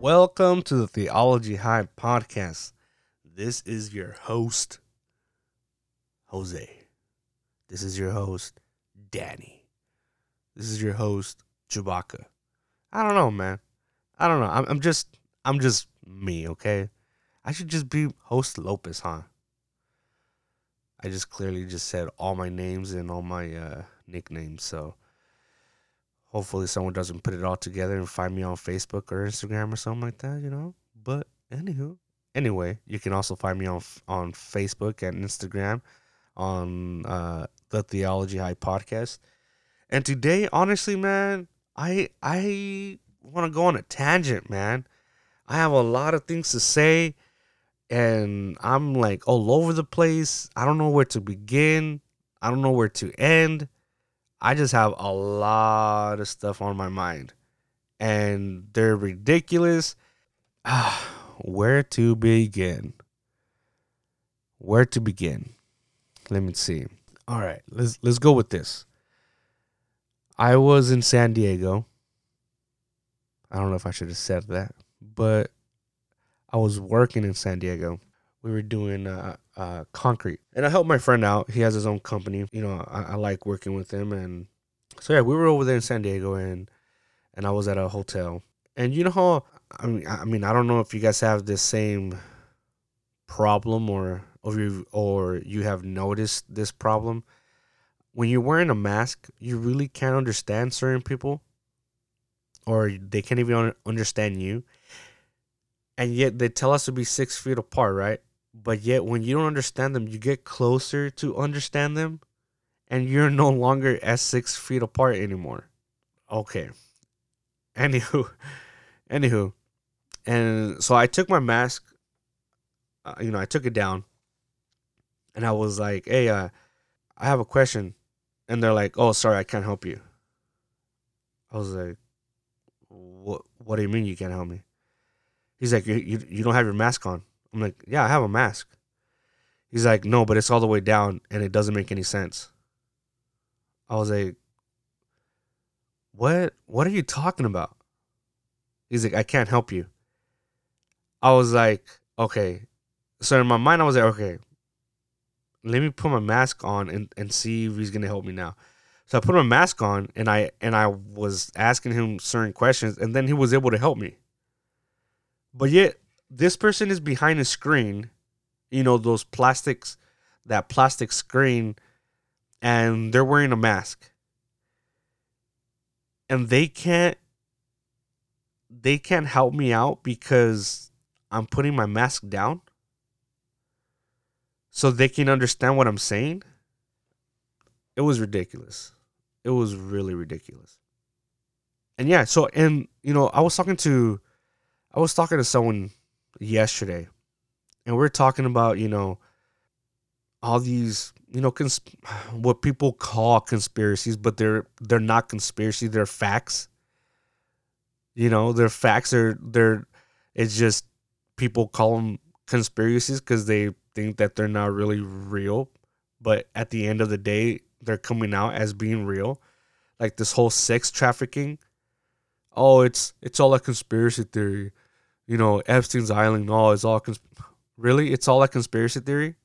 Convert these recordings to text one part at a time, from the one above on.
Welcome to the Theology High podcast. This is your host, Jose. This is your host, Danny. This is your host, Chewbacca. I don't know, man. I don't know. I'm, I'm just, I'm just me, okay? I should just be host Lopez, huh? I just clearly just said all my names and all my uh, nicknames, so hopefully someone doesn't put it all together and find me on Facebook or Instagram or something like that, you know. But anywho, anyway, you can also find me on on Facebook and Instagram on uh, the Theology High podcast. And today, honestly, man, I I want to go on a tangent, man. I have a lot of things to say, and I'm like all over the place. I don't know where to begin. I don't know where to end. I just have a lot of stuff on my mind, and they're ridiculous. where to begin? Where to begin? Let me see. All right, let's let's go with this. I was in San Diego. I don't know if I should have said that, but I was working in San Diego. We were doing uh, uh, concrete, and I helped my friend out. He has his own company. You know, I, I like working with him, and so yeah, we were over there in San Diego, and and I was at a hotel. And you know how I mean, I mean, I don't know if you guys have this same problem or or you or you have noticed this problem. When you're wearing a mask, you really can't understand certain people, or they can't even understand you. And yet they tell us to be six feet apart, right? But yet when you don't understand them, you get closer to understand them, and you're no longer at six feet apart anymore. Okay. Anywho, anywho, and so I took my mask, uh, you know, I took it down, and I was like, "Hey, uh, I have a question," and they're like, "Oh, sorry, I can't help you." I was like, "What? What do you mean you can't help me?" He's like, "You you, you don't have your mask on." I'm like, "Yeah, I have a mask." He's like, "No, but it's all the way down, and it doesn't make any sense." I was like, "What? What are you talking about?" He's like, "I can't help you." I was like, okay. So in my mind, I was like, okay, let me put my mask on and, and see if he's gonna help me now. So I put my mask on and I and I was asking him certain questions, and then he was able to help me. But yet, this person is behind a screen, you know, those plastics, that plastic screen, and they're wearing a mask. And they can't they can't help me out because I'm putting my mask down so they can understand what I'm saying. It was ridiculous. It was really ridiculous. And yeah, so and you know, I was talking to I was talking to someone yesterday and we are talking about, you know, all these, you know, what people call conspiracies, but they're they're not conspiracy, they're facts. You know, they're facts They're they're it's just people call them conspiracies because they think that they're not really real, but at the end of the day, they're coming out as being real. Like this whole sex trafficking. Oh, it's it's all a conspiracy theory. You know, Epstein's Island. Oh, it's all really. It's all a conspiracy theory.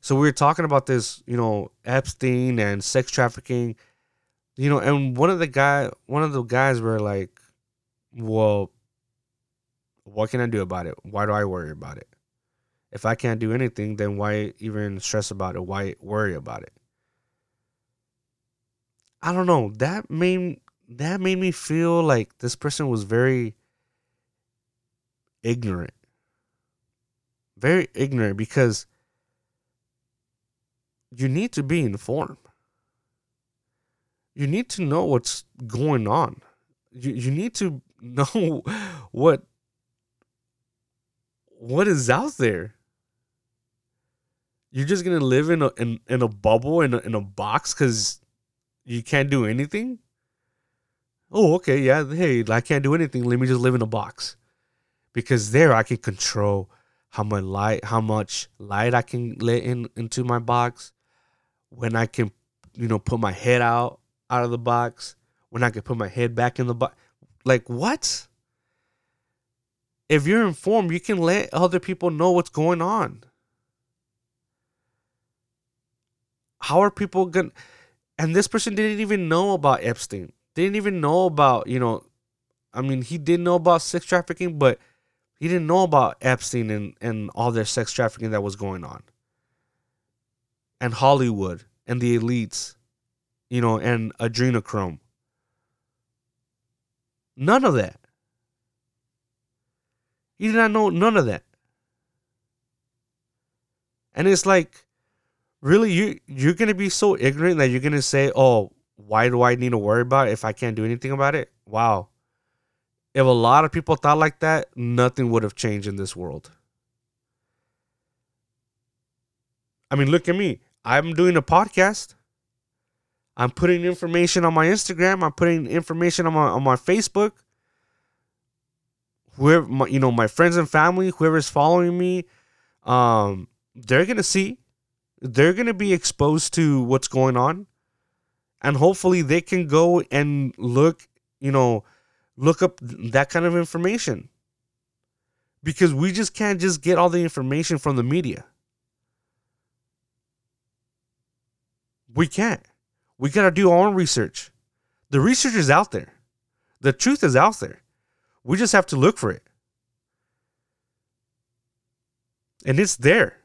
So we were talking about this, you know, Epstein and sex trafficking, you know, and one of the guy, one of the guys were like, "Well, what can I do about it? Why do I worry about it? If I can't do anything, then why even stress about it? Why worry about it? I don't know. That made that made me feel like this person was very ignorant. Very ignorant because you need to be informed. You need to know what's going on. You you need to know what what is out there? You're just gonna live in a in, in a bubble in a, in a box because you can't do anything. Oh, okay, yeah. Hey, I can't do anything. Let me just live in a box, because there I can control how much light, how much light I can let in into my box, when I can, you know, put my head out out of the box, when I can put my head back in the box. Like what? If you're informed, you can let other people know what's going on. How are people to and this person didn't even know about Epstein. Didn't even know about, you know, I mean, he didn't know about sex trafficking, but he didn't know about Epstein and, and all their sex trafficking that was going on. And Hollywood and the elites, you know, and adrenochrome. None of that. He did not know none of that. And it's like, really, you you're gonna be so ignorant that you're gonna say, "Oh, why do I need to worry about it if I can't do anything about it?" Wow. If a lot of people thought like that, nothing would have changed in this world. I mean, look at me. I'm doing a podcast. I'm putting information on my Instagram. I'm putting information on my on my Facebook. Whoever my, you know, my friends and family, whoever's following me, um, they're gonna see. They're gonna be exposed to what's going on, and hopefully they can go and look. You know, look up that kind of information because we just can't just get all the information from the media. We can't. We got to do our own research. The research is out there. The truth is out there. We just have to look for it. And it's there.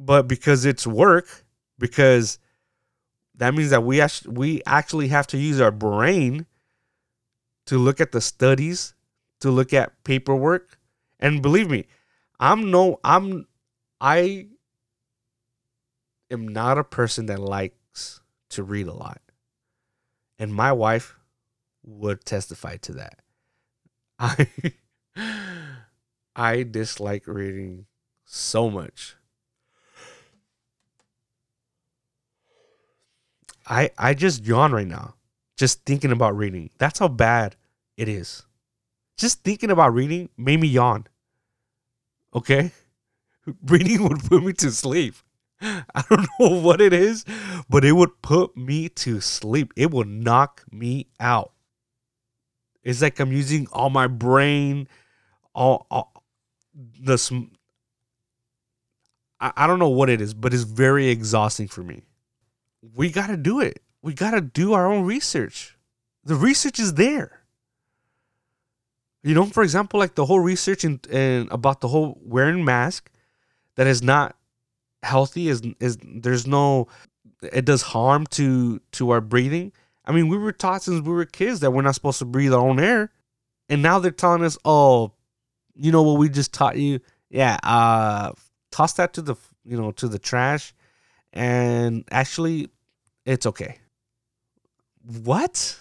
But because it's work, because that means that we we actually have to use our brain to look at the studies, to look at paperwork. And believe me, I'm no I'm I am not a person that likes to read a lot. And my wife would testify to that. I I dislike reading so much. I I just yawn right now just thinking about reading. That's how bad it is. Just thinking about reading made me yawn. Okay? Reading would put me to sleep. I don't know what it is, but it would put me to sleep. It would knock me out. It's like I'm using all my brain, all, all the. I, I don't know what it is, but it's very exhausting for me. We got to do it. We got to do our own research. The research is there. You know, for example, like the whole research and in, about the whole wearing mask that is not healthy is is there's no it does harm to to our breathing. I mean, we were taught since we were kids that we're not supposed to breathe our own air, and now they're telling us, "Oh, you know what we just taught you? Yeah, uh, toss that to the you know to the trash, and actually, it's okay." What?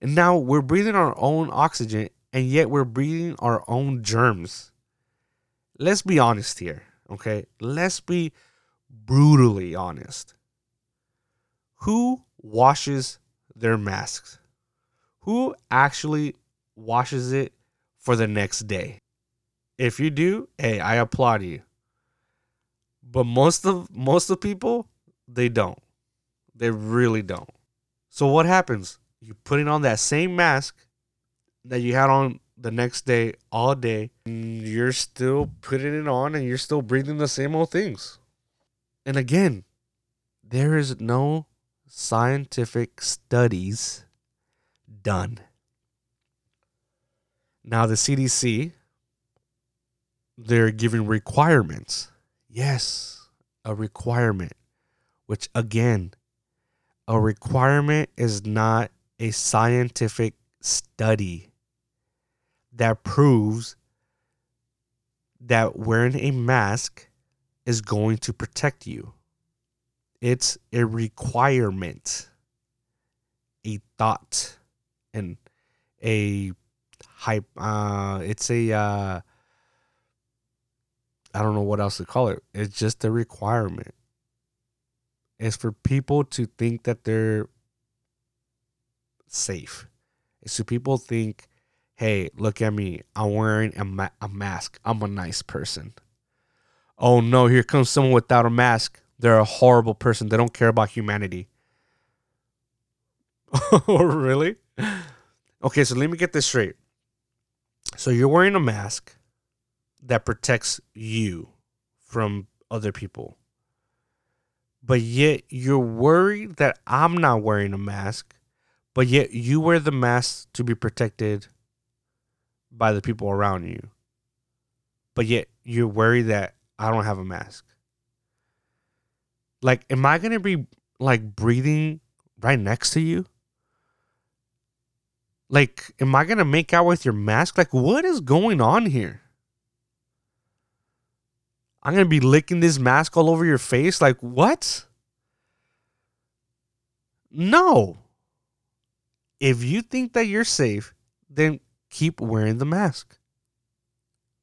And now we're breathing our own oxygen, and yet we're breathing our own germs. Let's be honest here, okay? Let's be brutally honest. Who washes their masks? Who actually washes it for the next day? If you do, hey, I applaud you. But most of most of people, they don't. They really don't. So what happens? You're putting on that same mask that you had on the next day all day, you're still putting it on and you're still breathing the same old things. And again, there is no scientific studies done. Now, the CDC, they're giving requirements. Yes, a requirement, which again, a requirement is not a scientific study that proves that wearing a mask is going to protect you. It's a requirement, a thought, and a hype. Uh, it's a. Uh, I don't know what else to call it. It's just a requirement. It's for people to think that they're safe. It's so people think, hey, look at me. I'm wearing a, ma- a mask. I'm a nice person oh no, here comes someone without a mask. They're a horrible person. They don't care about humanity. oh, really? Okay, so let me get this straight. So you're wearing a mask that protects you from other people. But yet you're worried that I'm not wearing a mask, but yet you wear the mask to be protected by the people around you. But yet you're worried that I don't have a mask. Like, am I going to be like breathing right next to you? Like, am I going to make out with your mask? Like, what is going on here? I'm to be licking this mask all over your face? Like, what? No. If you think that you're safe, then keep wearing the mask.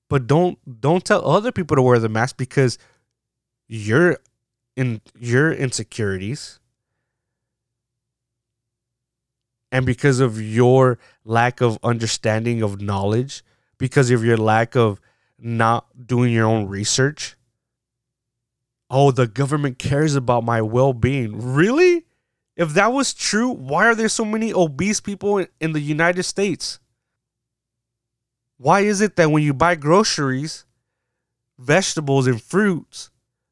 But don't don't tell other people to wear the mask because you're in your insecurities and because of your lack of understanding of knowledge, because of your lack of not doing your own research. Oh, the government cares about my well being. Really? If that was true, why are there so many obese people in the United States? Why is it that when you buy groceries, vegetables, and fruits,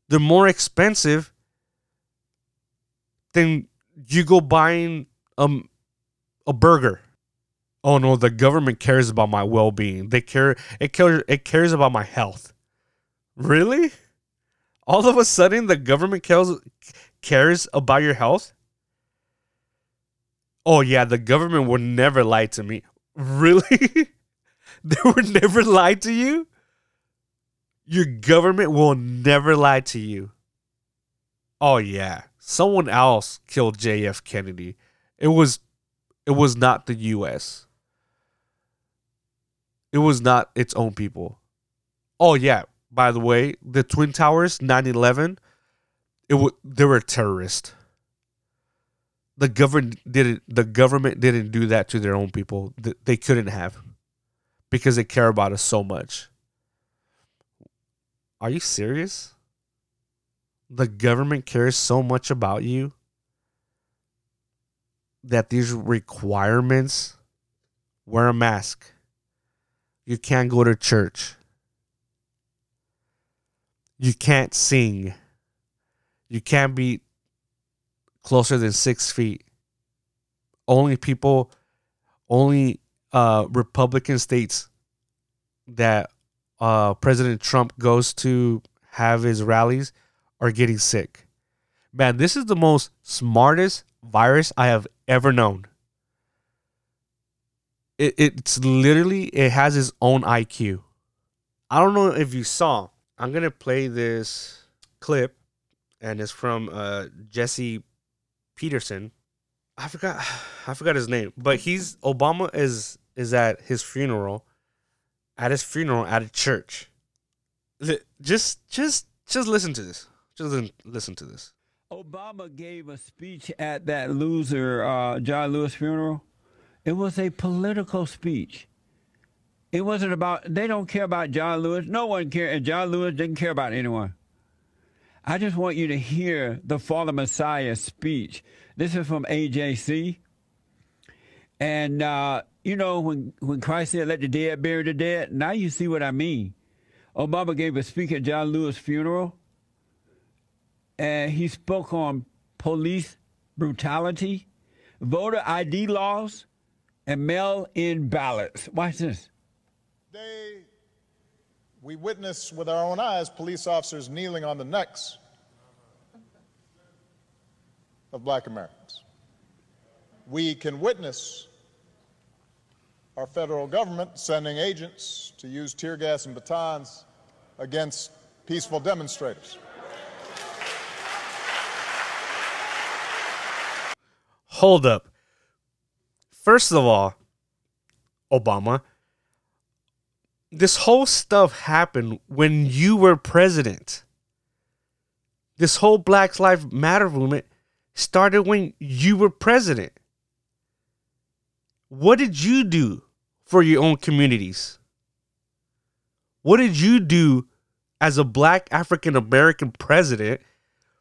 they're more expensive than you go buying um, a burger? Oh no, the government cares about my well-being. They care it cares it cares about my health. Really? All of a sudden the government cares cares about your health? Oh yeah, the government would never lie to me. Really? they would never lie to you? Your government will never lie to you. Oh yeah, someone else killed JF Kennedy. It was it was not the US. It was not its own people. Oh yeah, by the way, the Twin Towers 9/11 it w- they were terrorists. The government didn't the government didn't do that to their own people. They couldn't have because they care about us so much. Are you serious? The government cares so much about you that these requirements wear a mask you can't go to church. You can't sing. You can't be closer than six feet. Only people, only uh, Republican states that uh, President Trump goes to have his rallies are getting sick. Man, this is the most smartest virus I have ever known it, it's literally it has its own IQ. I don't know if you saw. I'm gonna play this clip, and it's from uh, Jesse Peterson. I forgot, I forgot his name, but he's Obama is is at his funeral, at his funeral at a church. Just, just, just listen to this. Just listen to this. Obama gave a speech at that loser uh, John Lewis funeral it was a political speech. It wasn't about, they don't care about John Lewis. No one cares. And John Lewis didn't care about anyone. I just want you to hear the fallen Messiah speech. This is from AJC. And, uh, you know, when, when Christ said, let the dead bury the dead, now you see what I mean. Obama gave a speech at John Lewis' funeral, and he spoke on police brutality, voter ID laws, and mail in ballots. Watch this. Today, we witness with our own eyes police officers kneeling on the necks of black Americans. We can witness our federal government sending agents to use tear gas and batons against peaceful demonstrators. Hold up. First of all, Obama, this whole stuff happened when you were president. This whole Black Lives Matter movement started when you were president. What did you do for your own communities? What did you do as a black African American president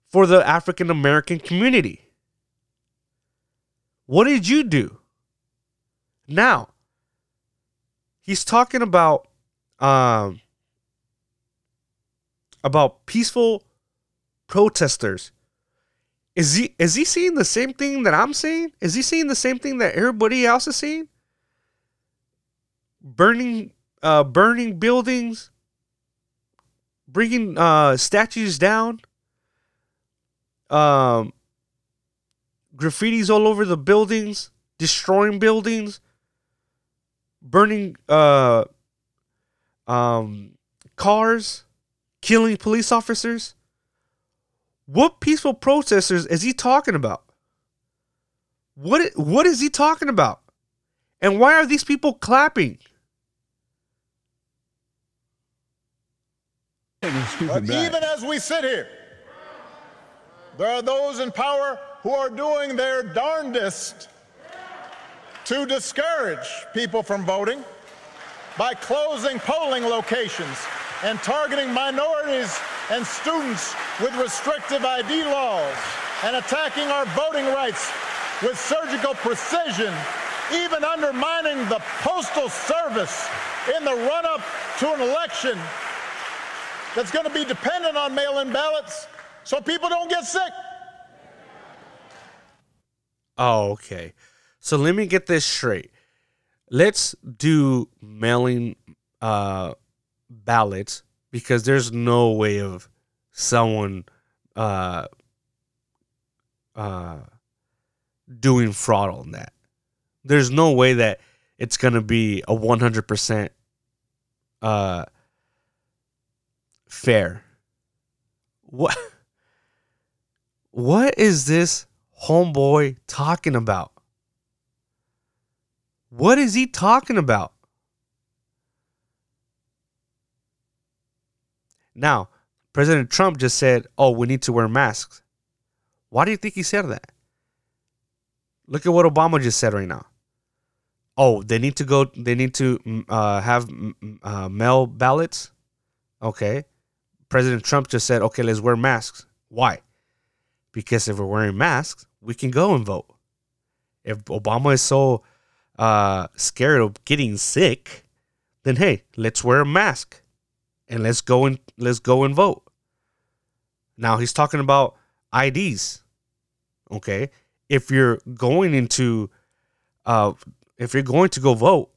for the African American community? What did you do? Now, he's talking about um about peaceful protesters. Is he is he seeing the same thing that I'm seeing? Is he seeing the same thing that everybody else is seeing? Burning uh burning buildings, bringing uh statues down, um graffitis all over the buildings, destroying buildings, burning uh um cars, killing police officers. What peaceful protesters is he talking about? What what is he talking about? And why are these people clapping? But even as we sit here, there are those in power who are doing their darndest to discourage people from voting by closing polling locations and targeting minorities and students with restrictive ID laws and attacking our voting rights with surgical precision, even undermining the Postal Service in the run up to an election that's going to be dependent on mail in ballots so people don't get sick. Oh, okay. So let me get this straight. Let's do mailing uh ballots because there's no way of someone uh uh doing fraud on that. There's no way that it's going to be a 100% uh fair. What What is this homeboy talking about? What is he talking about? Now, President Trump just said, "Oh, we need to wear masks." Why do you think he said that? Look at what Obama just said right now. Oh, they need to go. They need to mm, uh, have mm, mm, uh, mail ballots. Okay. President Trump just said, "Okay, let's wear masks." Why? Because if we're wearing masks, we can go and vote. If Obama is so uh, scared of getting sick, then hey, let's wear a mask and let's go and let's go and vote. Now he's talking about IDs. Okay, if you're going into, uh, if you're going to go vote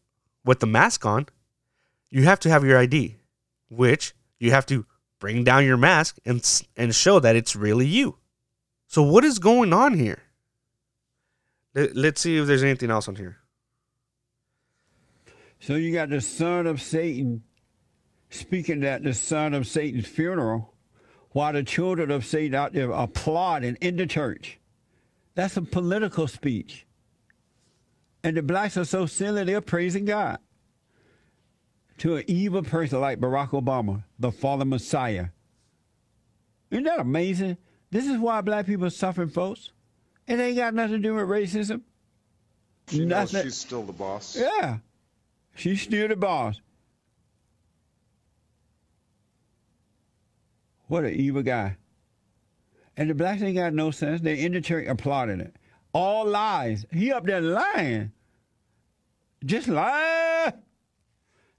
with the mask on, you have to have your ID, which you have to bring down your mask and and show that it's really you. So what is going on here? Let's see if there's anything else on here. So you got the son of Satan speaking at the son of Satan's funeral while the children of Satan out there applauding in the church. That's a political speech. And the blacks are so silly, they're praising God. To an evil person like Barack Obama, the fallen Messiah. Isn't that amazing? This is why black people are suffering, folks. It ain't got nothing to do with racism. She knows she's still the boss. Yeah. She's still the boss. What an evil guy. And the blacks ain't got no sense. They in the church applauding it. All lies. He up there lying. Just lie.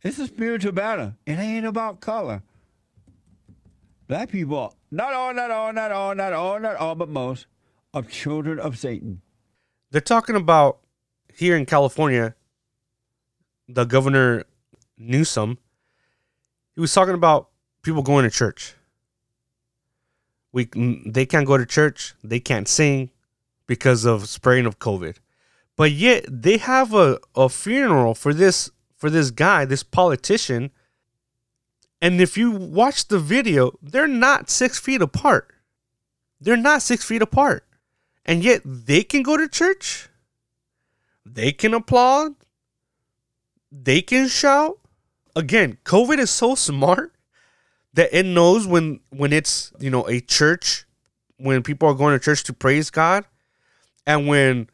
It's a spiritual battle. It ain't about color. Black people, not all, not all, not all, not all, not all, but most, are children of Satan. They're talking about here in California, the governor Newsom, he was talking about people going to church. We they can't go to church, they can't sing because of spreading of COVID. But yet they have a, a funeral for this for this guy, this politician. And if you watch the video, they're not six feet apart. They're not six feet apart. And yet they can go to church. They can applaud. They can shout. Again, COVID is so smart that it knows when when it's, you know, a church, when people are going to church to praise God, and when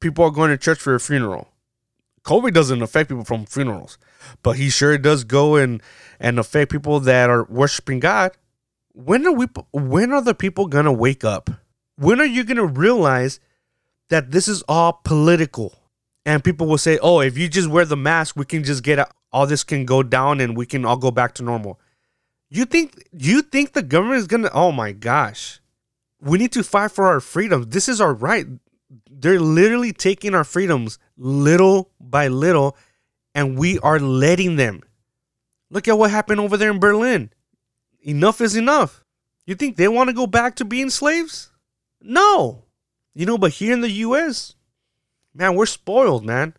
people are going to church for a funeral. COVID doesn't affect people from funerals, but he sure does go and and affect people that are worshiping God. When are we? When are the people gonna wake up? When are you gonna realize that this is all political? And people will say, "Oh, if you just wear the mask, we can just get all this can go down and we can all go back to normal." You think you think the government is gonna? Oh my gosh, we need to fight for our freedoms. This is our right. They're literally taking our freedoms little by little, and we are letting them. Look at what happened over there in Berlin. Enough is enough. You think they want to go back to being slaves? No. You know, but here in the US, man, we're spoiled, man.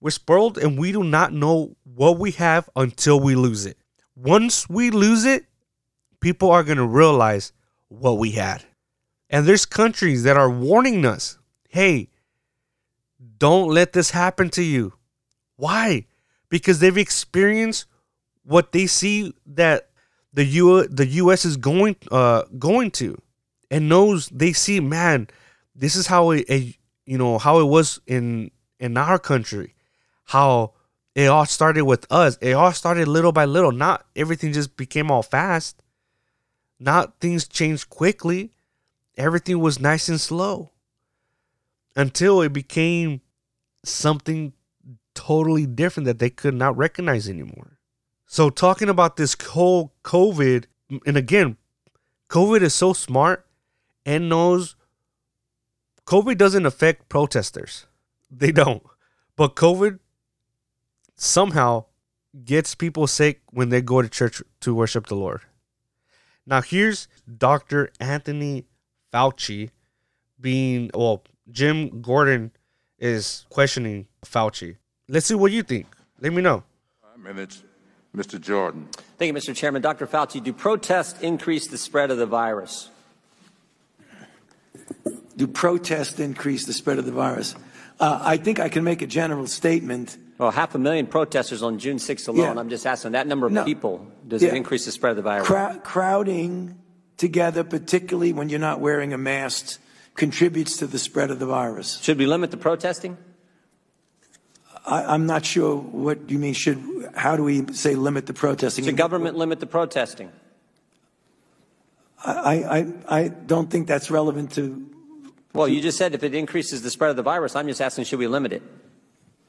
We're spoiled and we do not know what we have until we lose it. Once we lose it, people are going to realize what we had. And there's countries that are warning us hey, don't let this happen to you. Why? Because they've experienced what they see that the U the US is going uh going to and knows they see man this is how it, a you know how it was in in our country how it all started with us. It all started little by little. Not everything just became all fast. Not things changed quickly. Everything was nice and slow until it became something totally different that they could not recognize anymore. So talking about this whole COVID, and again, COVID is so smart and knows COVID doesn't affect protesters. They don't. But COVID somehow gets people sick when they go to church to worship the Lord. Now here's Dr. Anthony Fauci being well, Jim Gordon is questioning Fauci. Let's see what you think. Let me know. I mean, it's Mr. Jordan. Thank you, Mr. Chairman. Dr. Fauci, do protests increase the spread of the virus? Do protests increase the spread of the virus? Uh, I think I can make a general statement. Well, half a million protesters on June 6th alone. Yeah. I'm just asking that number of no. people, does yeah. it increase the spread of the virus? Crowd, crowding together, particularly when you're not wearing a mask, contributes to the spread of the virus. Should we limit the protesting? I, am not sure what you mean. Should how do we say limit the protesting? Should government limit the protesting? I, I I don't think that's relevant to. Well, you just said if it increases the spread of the virus. I'm just asking, should we limit it?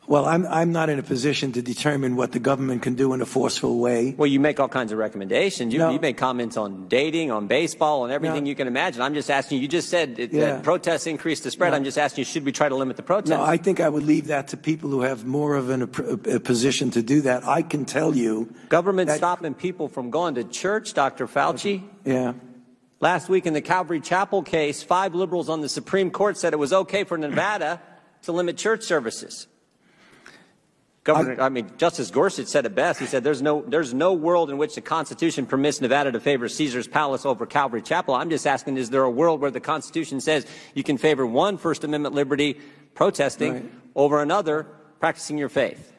Well, I'm, I'm not in a position to determine what the government can do in a forceful way. Well, you make all kinds of recommendations. You, no. you make comments on dating, on baseball, on everything no. you can imagine. I'm just asking you, just said it, yeah. that protests increase the spread. No. I'm just asking you, should we try to limit the protests? No, I think I would leave that to people who have more of an, a, a position to do that. I can tell you. Government that, stopping people from going to church, Dr. Fauci? Yeah. Last week in the Calvary Chapel case, five liberals on the Supreme Court said it was okay for Nevada to limit church services. Governor, I, I, mean, Justice Gorsuch said it best. He said, "There's no, there's no world in which the Constitution permits Nevada to favor Caesar's Palace over Calvary Chapel." I'm just asking, is there a world where the Constitution says you can favor one First Amendment liberty, protesting, right. over another, practicing your faith?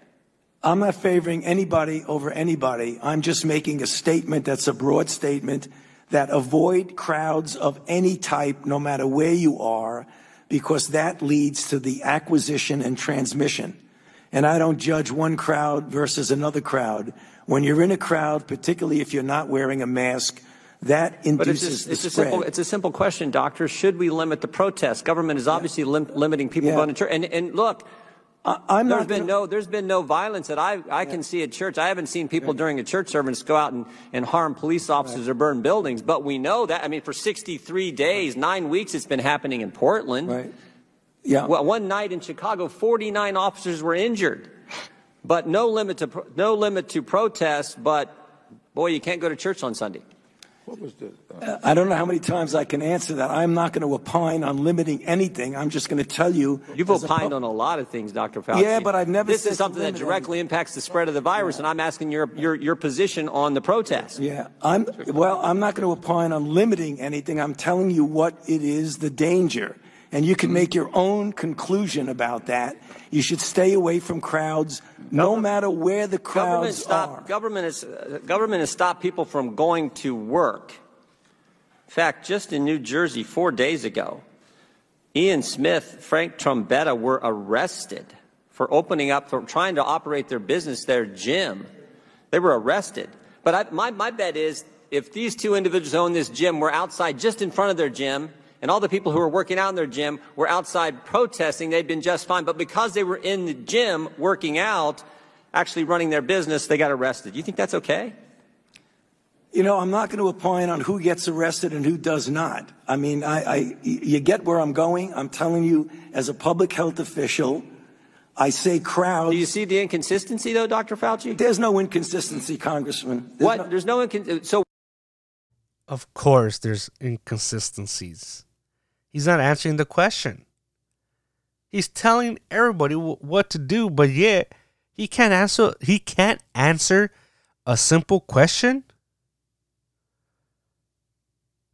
I'm not favoring anybody over anybody. I'm just making a statement that's a broad statement that avoid crowds of any type, no matter where you are, because that leads to the acquisition and transmission and I don't judge one crowd versus another crowd. When you're in a crowd, particularly if you're not wearing a mask, that induces but it's, a, it's the a Simple, it's a simple question, doctor. Should we limit the protests? Government is obviously yeah. lim- limiting people yeah. going to church. And, and look, I, there's been gonna... no there's been no violence that I I yeah. can see at church. I haven't seen people during a church service go out and, and harm police officers right. or burn buildings. But we know that I mean for 63 days, nine weeks, it's been happening in Portland. Right. Yeah. Well, one night in Chicago, 49 officers were injured, but no limit to no limit to protest. But boy, you can't go to church on Sunday. What was the, uh, I don't know how many times I can answer that. I'm not going to opine on limiting anything. I'm just going to tell you. You've opined a, on a lot of things, Dr. Fauci. Yeah, but I've never. This is something that directly impacts the spread of the virus, yeah. and I'm asking your, your your position on the protest. Yeah, I'm. Well, I'm not going to opine on limiting anything. I'm telling you what it is, the danger and you can make your own conclusion about that. You should stay away from crowds, no matter where the crowds government are. Government has, uh, government has stopped people from going to work. In fact, just in New Jersey four days ago, Ian Smith, Frank Trumbetti were arrested for opening up, for trying to operate their business, their gym. They were arrested. But I, my, my bet is if these two individuals own this gym were outside just in front of their gym, and all the people who were working out in their gym were outside protesting, they'd been just fine. But because they were in the gym working out, actually running their business, they got arrested. Do you think that's okay? You know, I'm not going to opine on who gets arrested and who does not. I mean, I, I, you get where I'm going. I'm telling you, as a public health official, I say crowds. Do you see the inconsistency, though, Dr. Fauci? There's no inconsistency, Congressman. There's what? no- There's no incon- so. Of course, there's inconsistencies. He's not answering the question. He's telling everybody wh- what to do, but yet he can't answer. He can't answer a simple question.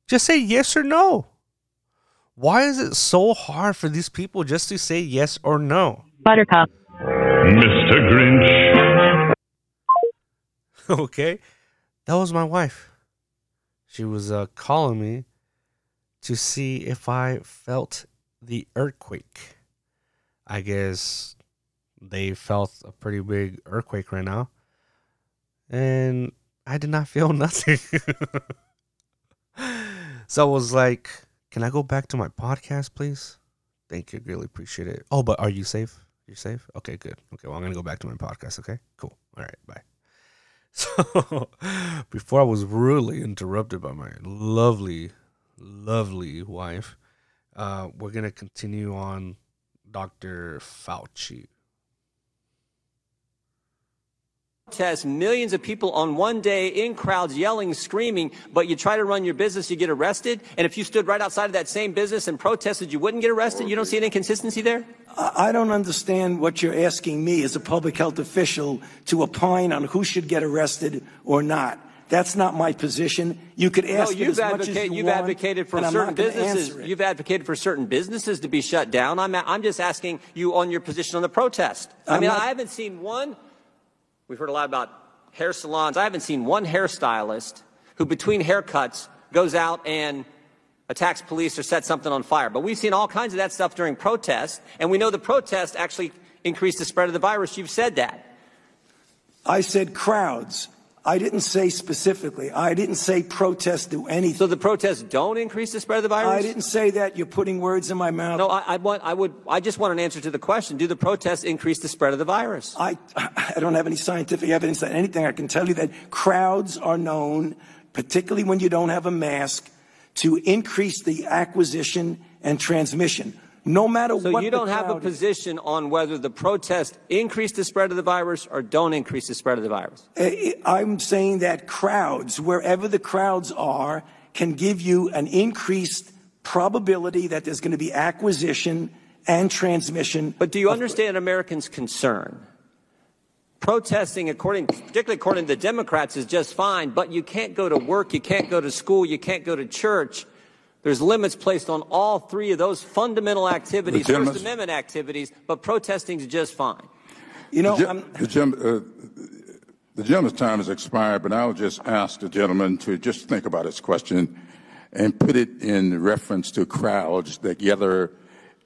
Just say yes or no. Why is it so hard for these people just to say yes or no? Buttercup. Mr. Grinch. okay, that was my wife. She was uh, calling me to see if I felt the earthquake. I guess they felt a pretty big earthquake right now, and I did not feel nothing. so I was like, "Can I go back to my podcast, please?" Thank you, really appreciate it. Oh, but are you safe? You're safe? Okay, good. Okay, well, I'm gonna go back to my podcast. Okay, cool. All right, bye. So before I was really interrupted by my lovely, lovely wife, uh, we're gonna continue on Dr. Fauci. Test millions of people on one day in crowds yelling, screaming, but you try to run your business, you get arrested. And if you stood right outside of that same business and protested, you wouldn't get arrested. You don't see an inconsistency there? I I don't understand what you're asking me as a public health official to opine on who should get arrested or not. That's not my position. You could ask it you've, as much as you you've want, advocated for certain businesses. You've advocated for certain businesses to be shut down. I'm, I'm just asking you on your position on the protest. I I'm mean, not- I haven't seen one. We've heard a lot about hair salons. I haven't seen one hairstylist who, between haircuts, goes out and attacks police or sets something on fire. But we've seen all kinds of that stuff during protests, and we know the protest actually increased the spread of the virus. You've said that. I said crowds. I didn't say specifically. I didn't say protests do anything. So the protests don't increase the spread of the virus? I didn't say that. You're putting words in my mouth. No, I, I want. I would. I just want an answer to the question: Do the protests increase the spread of the virus? I, I don't have any scientific evidence that anything. I can tell you that crowds are known, particularly when you don't have a mask, to increase the acquisition and transmission. No matter So what you don't have a crowd is. position on whether the protests increase the spread of the virus or don't increase the spread of the virus. Uh, I'm saying that crowds, wherever the crowds are, can give you an increased probability that there's going to be acquisition and transmission. But do you understand Americans' concern? Protesting, according, particularly according to the Democrats, is just fine, but you can't go to work, you can't go to school, you can't go to church. There's limits placed on all three of those fundamental activities, The First Amendment activities, but protesting is just fine. You know, The, I'm, the, gen- uh, the gentleman's time has expired, but I'll just ask the gentleman to just think about his question and put it in reference to crowds that gather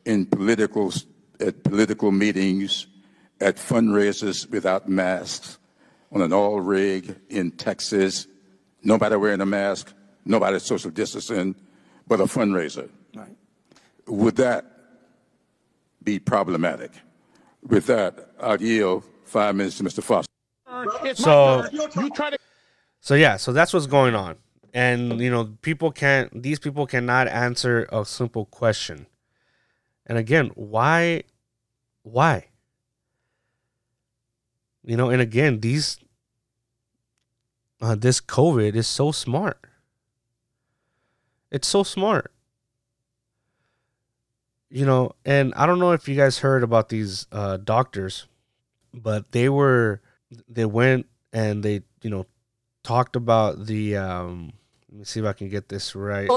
in political at political meetings, at fundraisers without masks, on an oil rig in Texas, nobody wearing a mask, nobody social distancing, but a fundraiser. Right. Would that be problematic? With that, I'll yield five minutes to Mr. Foster. So, so yeah, so that's what's going on, and you know, people can't. These people cannot answer a simple question. And again, why? Why? You know, and again, these uh, this COVID is so smart. It's so smart. You know, and I don't know if you guys heard about these uh, doctors, but they were they went and they you know talked about the um let me see if I can get this right.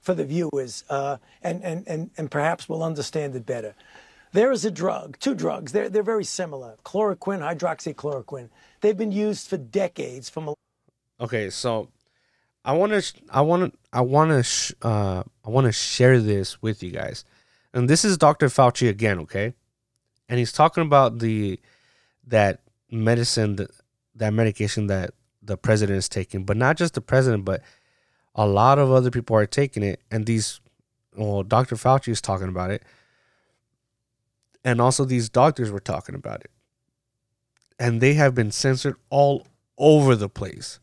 for the viewers, uh, and, and, and, and perhaps we'll understand it better. There is a drug, two drugs, they're, they're very similar chloroquine, hydroxychloroquine. They've been used for decades from a Okay, so I want to I want to I want to sh- uh I want to share this with you guys. And this is Dr. Fauci again, okay? and he's talking about the that medicine that that medication that the president is taking, but not just the president, but a lot of other people are taking it, and these well, Dr. Fauci is talking about it, and also these doctors were talking about it, and they have been censored all over the place.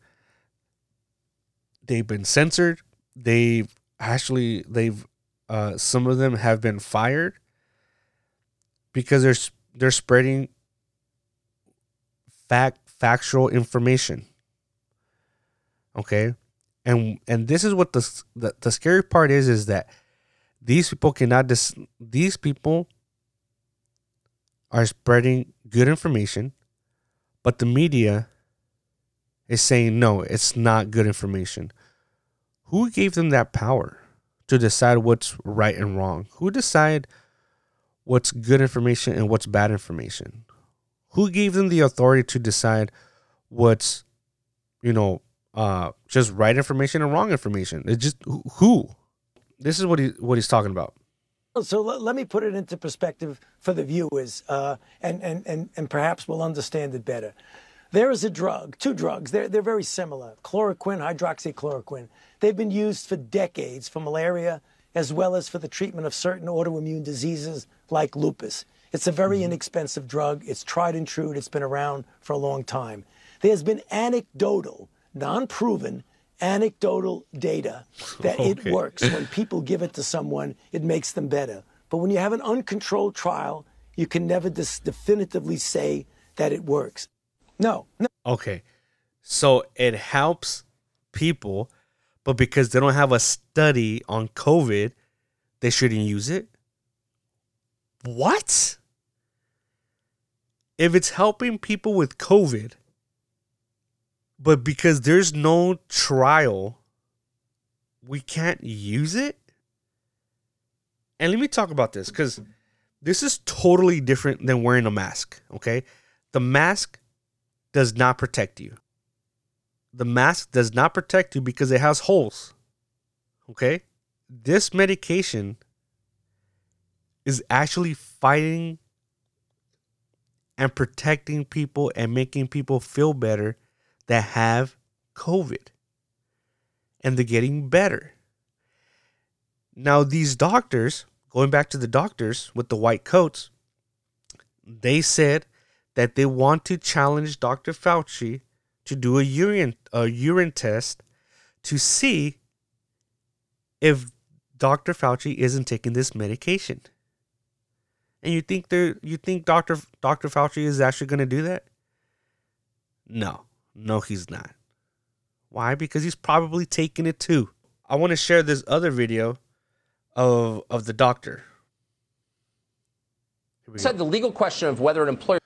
They've been censored. They've actually they've uh, some of them have been fired because they're they're spreading fact factual information. Okay, and and this is what the the, the scary part is is that these people cannot dis, these people are spreading good information, but the media is saying no, it's not good information. Who gave them that power to decide what's right and wrong? Who decide what's good information and what's bad information? Who gave them the authority to decide what's, you know, uh, just right information and wrong information? It's just who. This is what he what he's talking about. So let, let me put it into perspective for the viewers, uh, and, and, and, and perhaps we'll understand it better. There is a drug, two drugs, they're, they're very similar chloroquine, hydroxychloroquine. They've been used for decades for malaria as well as for the treatment of certain autoimmune diseases like lupus. It's a very mm-hmm. inexpensive drug. It's tried and true. It's been around for a long time. There's been anecdotal, non proven, anecdotal data that it works. When people give it to someone, it makes them better. But when you have an uncontrolled trial, you can never dis- definitively say that it works. No, no. Okay. So it helps people, but because they don't have a study on COVID, they shouldn't use it? What? If it's helping people with COVID, but because there's no trial, we can't use it? And let me talk about this because this is totally different than wearing a mask, okay? The mask does not protect you. The mask does not protect you because it has holes. Okay? This medication is actually fighting and protecting people and making people feel better that have COVID. And they're getting better. Now, these doctors, going back to the doctors with the white coats, they said that they want to challenge Dr. Fauci to do a urine a urine test to see if Dr. Fauci isn't taking this medication. And you think they you think Dr. Dr. Fauci is actually going to do that? No. No, he's not. Why? Because he's probably taking it too. I want to share this other video of of the doctor. Said the legal question of whether an employer.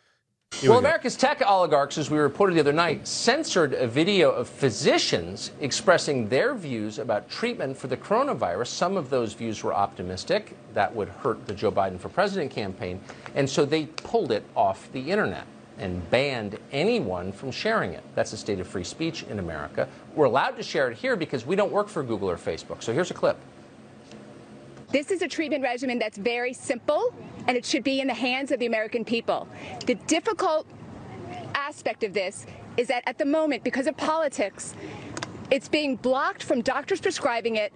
Here well, we. America's tech oligarchs, as we reported the other night, censored a video of physicians expressing their views about treatment for the coronavirus. Some of those views were optimistic. That would hurt the Joe Biden for president campaign. And so they pulled it off the internet and banned anyone from sharing it. That's the state of free speech in America. We're allowed to share it here because we don't work for Google or Facebook. So here's a clip. This is a treatment regimen that's very simple and it should be in the hands of the American people. The difficult aspect of this is that at the moment, because of politics, it's being blocked from doctors prescribing it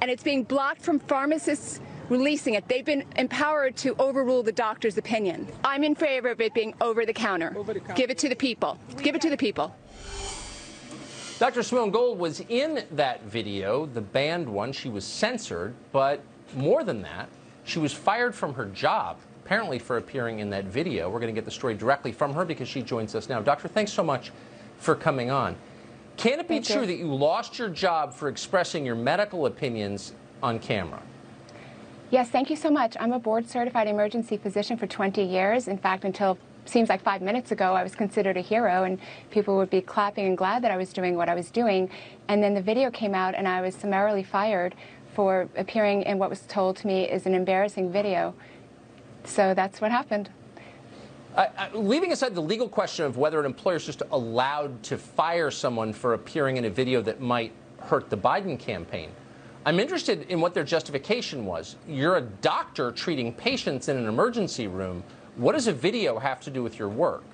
and it's being blocked from pharmacists releasing it. They've been empowered to overrule the doctor's opinion. I'm in favor of it being over the counter. Give it to the people. Give it to the people. Dr. Simone Gold was in that video, the banned one. She was censored, but more than that, she was fired from her job, apparently for appearing in that video. We're going to get the story directly from her because she joins us now. Doctor, thanks so much for coming on. Can it be Thank you. true that you lost your job for expressing your medical opinions on camera? Yes, thank you so much. I'm a board certified emergency physician for 20 years. In fact, until seems like five minutes ago, I was considered a hero, and people would be clapping and glad that I was doing what I was doing. And then the video came out, and I was summarily fired for appearing in what was told to me is an embarrassing video. So that's what happened. Uh, leaving aside the legal question of whether an employer is just allowed to fire someone for appearing in a video that might hurt the Biden campaign, I'm interested in what their justification was. You're a doctor treating patients in an emergency room. What does a video have to do with your work?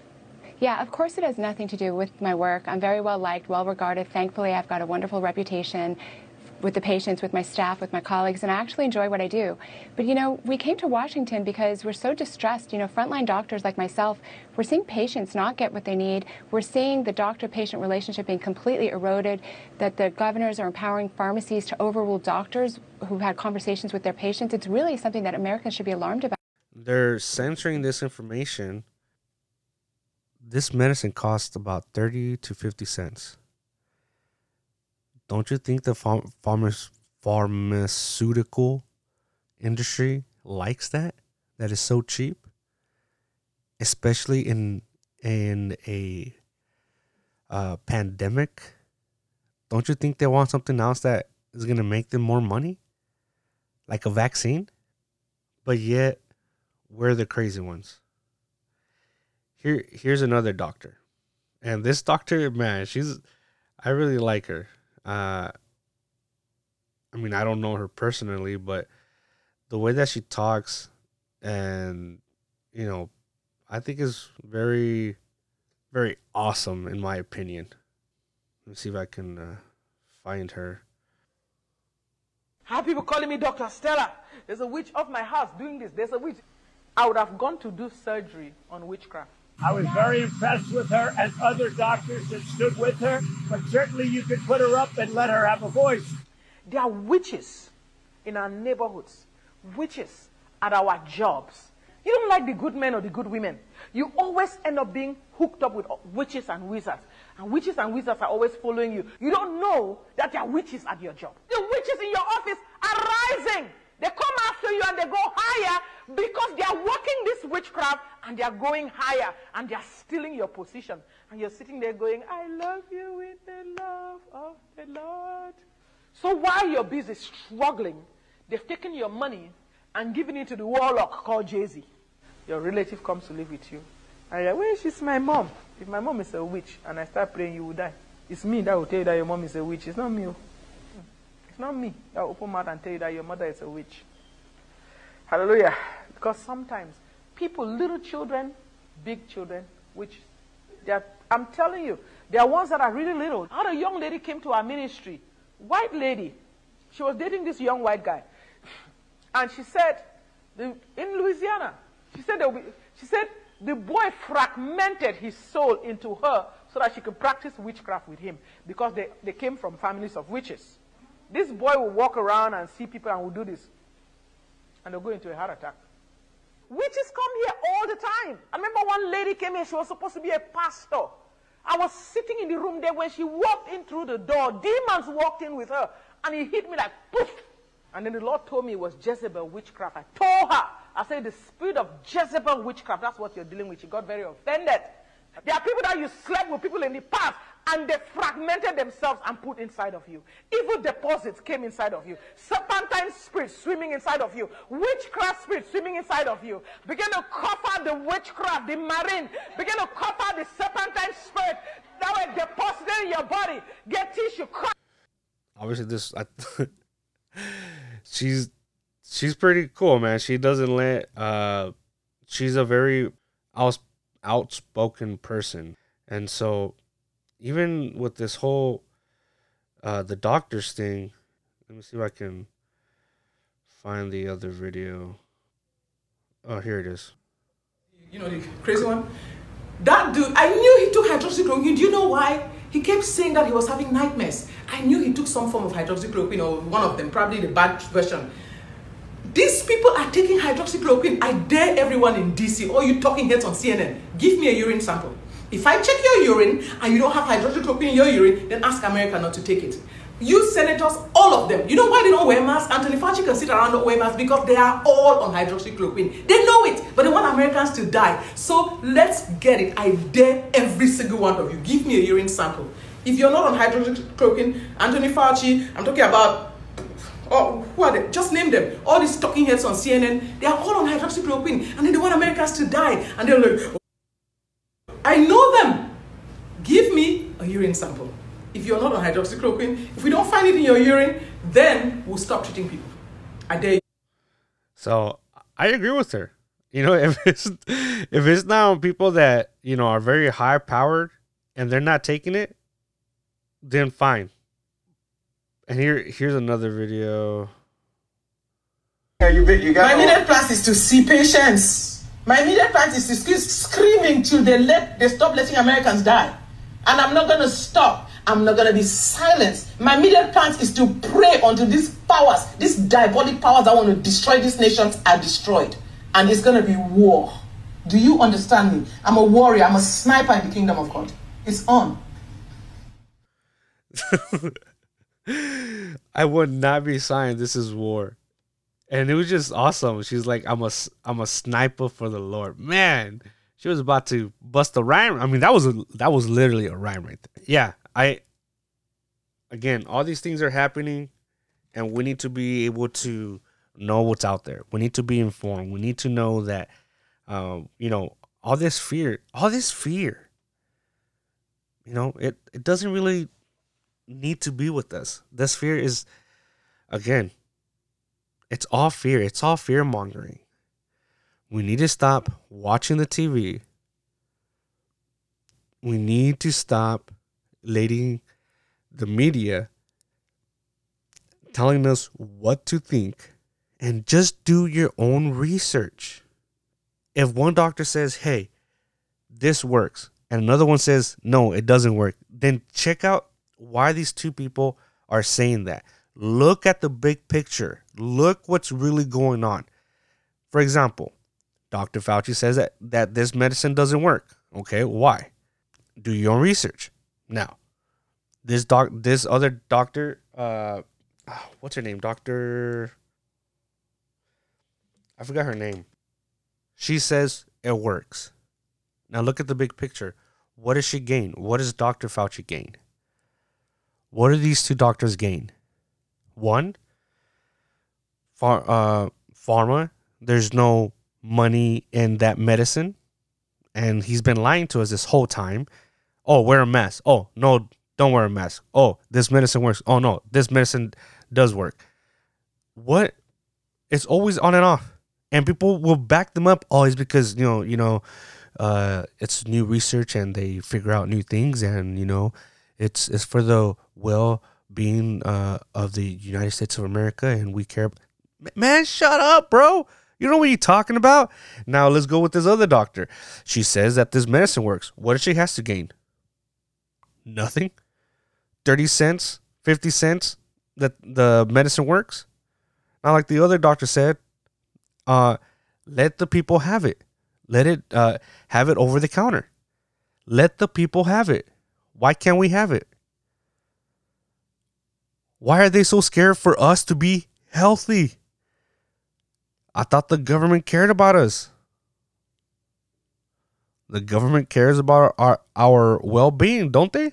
Yeah, of course it has nothing to do with my work. I'm very well liked, well regarded. Thankfully, I've got a wonderful reputation with the patients, with my staff, with my colleagues, and I actually enjoy what I do. But you know, we came to Washington because we're so distressed. You know, frontline doctors like myself, we're seeing patients not get what they need. We're seeing the doctor patient relationship being completely eroded, that the governors are empowering pharmacies to overrule doctors who've had conversations with their patients. It's really something that Americans should be alarmed about. They're censoring this information. This medicine costs about 30 to 50 cents. Don't you think the pharm- pharma- pharmaceutical industry likes that? That is so cheap, especially in in a uh, pandemic. Don't you think they want something else that is gonna make them more money, like a vaccine? But yet, we're the crazy ones. Here, here's another doctor, and this doctor, man, she's, I really like her. Uh, I mean, I don't know her personally, but the way that she talks, and you know, I think is very, very awesome in my opinion. Let me see if I can uh, find her. How people calling me Dr. Stella? There's a witch of my house doing this. There's a witch. I would have gone to do surgery on witchcraft. I was very impressed with her and other doctors that stood with her, but certainly you could put her up and let her have a voice. There are witches in our neighborhoods, witches at our jobs. You don't like the good men or the good women. You always end up being hooked up with witches and wizards. And witches and wizards are always following you. You don't know that there are witches at your job. The witches in your office are rising. They come after you and they go higher because they are working this witchcraft and they are going higher and they are stealing your position. And you're sitting there going, I love you with the love of the Lord. So while you're busy struggling, they've taken your money and given it to the warlock called Jay Z. Your relative comes to live with you. And you're like, well, she's my mom. If my mom is a witch and I start praying, you will die. It's me that will tell you that your mom is a witch. It's not me. Oh. Not me will open mouth and tell you that your mother is a witch. Hallelujah. Because sometimes people, little children, big children, which are, I'm telling you, there are ones that are really little. Had a young lady came to our ministry, white lady. She was dating this young white guy. And she said, the, in Louisiana, she said, be, she said the boy fragmented his soul into her so that she could practice witchcraft with him because they, they came from families of witches. This boy will walk around and see people and will do this. And they'll go into a heart attack. Witches come here all the time. I remember one lady came here, she was supposed to be a pastor. I was sitting in the room there when she walked in through the door. Demons walked in with her, and he hit me like poof. And then the Lord told me it was Jezebel witchcraft. I told her, I said, the spirit of Jezebel witchcraft, that's what you're dealing with. She got very offended. There are people that you slept with people in the past and they fragmented themselves and put inside of you. Evil deposits came inside of you. Serpentine spirits swimming inside of you. Witchcraft spirits swimming inside of you. Begin to cover the witchcraft, the marine. Begin to cover the serpentine spirit that were deposited in your body. Get tissue. Obviously, this I, she's she's pretty cool, man. She doesn't let. Uh, she's a very outs, outspoken person, and so even with this whole uh, the doctors thing, let me see if I can find the other video. Oh, here it is. You know the crazy one. That dude, I knew he took hydroxychloroquine. Do you know why? He kept saying that he was having nightmares. I knew he took some form of hydroxychloroquine or one of them, probably the bad version. These people are taking hydroxychloroquine. I dare everyone in DC, or you talking heads on CNN, give me a urine sample. If I check your urine and you don't have hydroxychloroquine in your urine, then ask America not to take it. You senators, all of them. You know why they don't wear masks? Anthony Fauci can sit around not wear masks because they are all on hydroxychloroquine. They know it, but they want Americans to die. So let's get it. I dare every single one of you. Give me a urine sample. If you're not on hydroxychloroquine, Anthony Fauci, I'm talking about oh, who are they? Just name them. All these talking heads on CNN, they are all on hydroxychloroquine, and then they want Americans to die. And they're like, oh. I know them. Give me a urine sample. If you're not on hydroxychloroquine, if we don't find it in your urine, then we'll stop treating people. I dare you. So I agree with her. You know, if it's if it's now on people that you know are very high powered and they're not taking it, then fine. And here here's another video. My immediate plan is to see patients. My immediate plan is to keep screaming till they let they stop letting Americans die. And I'm not gonna stop. I'm not gonna be silenced. My immediate plan is to pray until these powers, these diabolic powers that want to destroy these nations are destroyed. And it's gonna be war. Do you understand me? I'm a warrior, I'm a sniper in the kingdom of God. It's on. I would not be signed. This is war, and it was just awesome. She's like, "I'm a, I'm a sniper for the Lord." Man, she was about to bust a rhyme. I mean, that was a, that was literally a rhyme right there. Yeah, I. Again, all these things are happening, and we need to be able to know what's out there. We need to be informed. We need to know that, um, you know, all this fear, all this fear. You know, it it doesn't really need to be with us. This fear is, again, it's all fear. It's all fear mongering. We need to stop watching the TV. We need to stop letting the media telling us what to think and just do your own research. If one doctor says, hey, this works, and another one says, no, it doesn't work, then check out why these two people are saying that. Look at the big picture. Look what's really going on. For example, Dr. Fauci says that, that this medicine doesn't work. Okay, why? Do your own research. Now, this doc this other doctor, uh what's her name? Doctor I forgot her name. She says it works. Now look at the big picture. What does she gain? What does Dr. Fauci gain? What do these two doctors gain? One, far, uh, pharma, there's no money in that medicine. And he's been lying to us this whole time. Oh, wear a mask. Oh, no, don't wear a mask. Oh, this medicine works. Oh, no, this medicine does work. What? It's always on and off. And people will back them up. Oh, it's because, you know, you know, uh, it's new research and they figure out new things and, you know, it's it's for the well being uh, of the United States of America, and we care. Man, shut up, bro. You know what you're talking about. Now let's go with this other doctor. She says that this medicine works. What does she has to gain? Nothing. Thirty cents, fifty cents that the medicine works. Not like the other doctor said. Uh, let the people have it. Let it uh, have it over the counter. Let the people have it. Why can't we have it? Why are they so scared for us to be healthy? I thought the government cared about us. The government cares about our, our well being, don't they?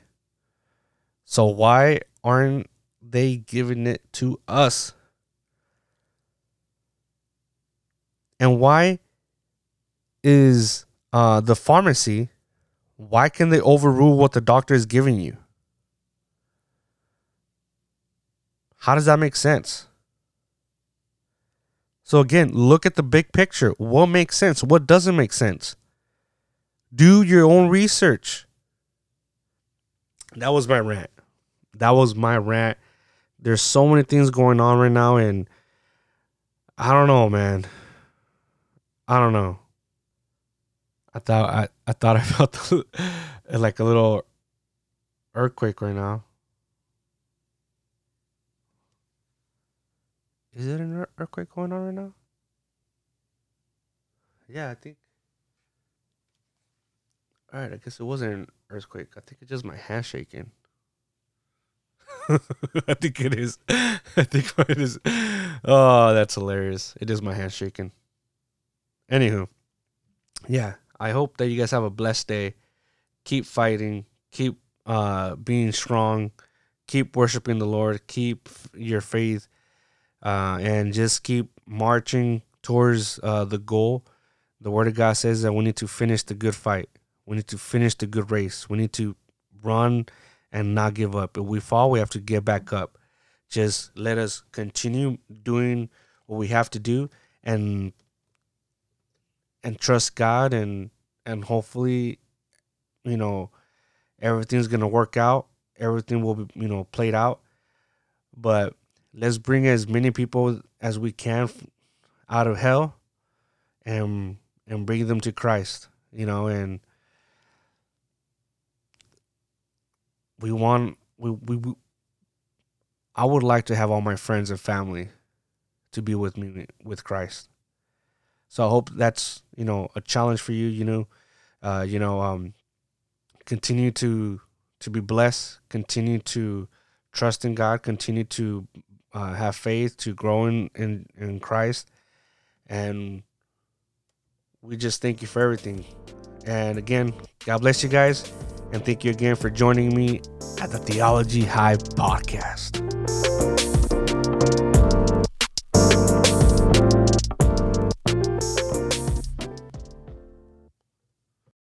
So why aren't they giving it to us? And why is uh, the pharmacy why can they overrule what the doctor is giving you? How does that make sense? So, again, look at the big picture. What makes sense? What doesn't make sense? Do your own research. That was my rant. That was my rant. There's so many things going on right now, and I don't know, man. I don't know. I thought I, I thought I felt like a little earthquake right now. Is it an earthquake going on right now? Yeah, I think. All right, I guess it wasn't an earthquake. I think it's just my hand shaking. I think it is. I think it is. Oh, that's hilarious. It is my hand shaking. Anywho, yeah, I hope that you guys have a blessed day. Keep fighting. Keep uh, being strong. Keep worshiping the Lord. Keep your faith. Uh, and just keep marching towards uh, the goal. The Word of God says that we need to finish the good fight. We need to finish the good race. We need to run and not give up. If we fall, we have to get back up. Just let us continue doing what we have to do and and trust God and and hopefully you know everything's to work out. Everything will be, you know, played out. But let's bring as many people as we can out of hell and and bring them to Christ, you know, and we want we, we, we I would like to have all my friends and family to be with me with Christ. So I hope that's you know a challenge for you. You know, uh, you know, um, continue to to be blessed. Continue to trust in God. Continue to uh, have faith. To grow in, in in Christ, and we just thank you for everything. And again, God bless you guys, and thank you again for joining me at the Theology High podcast.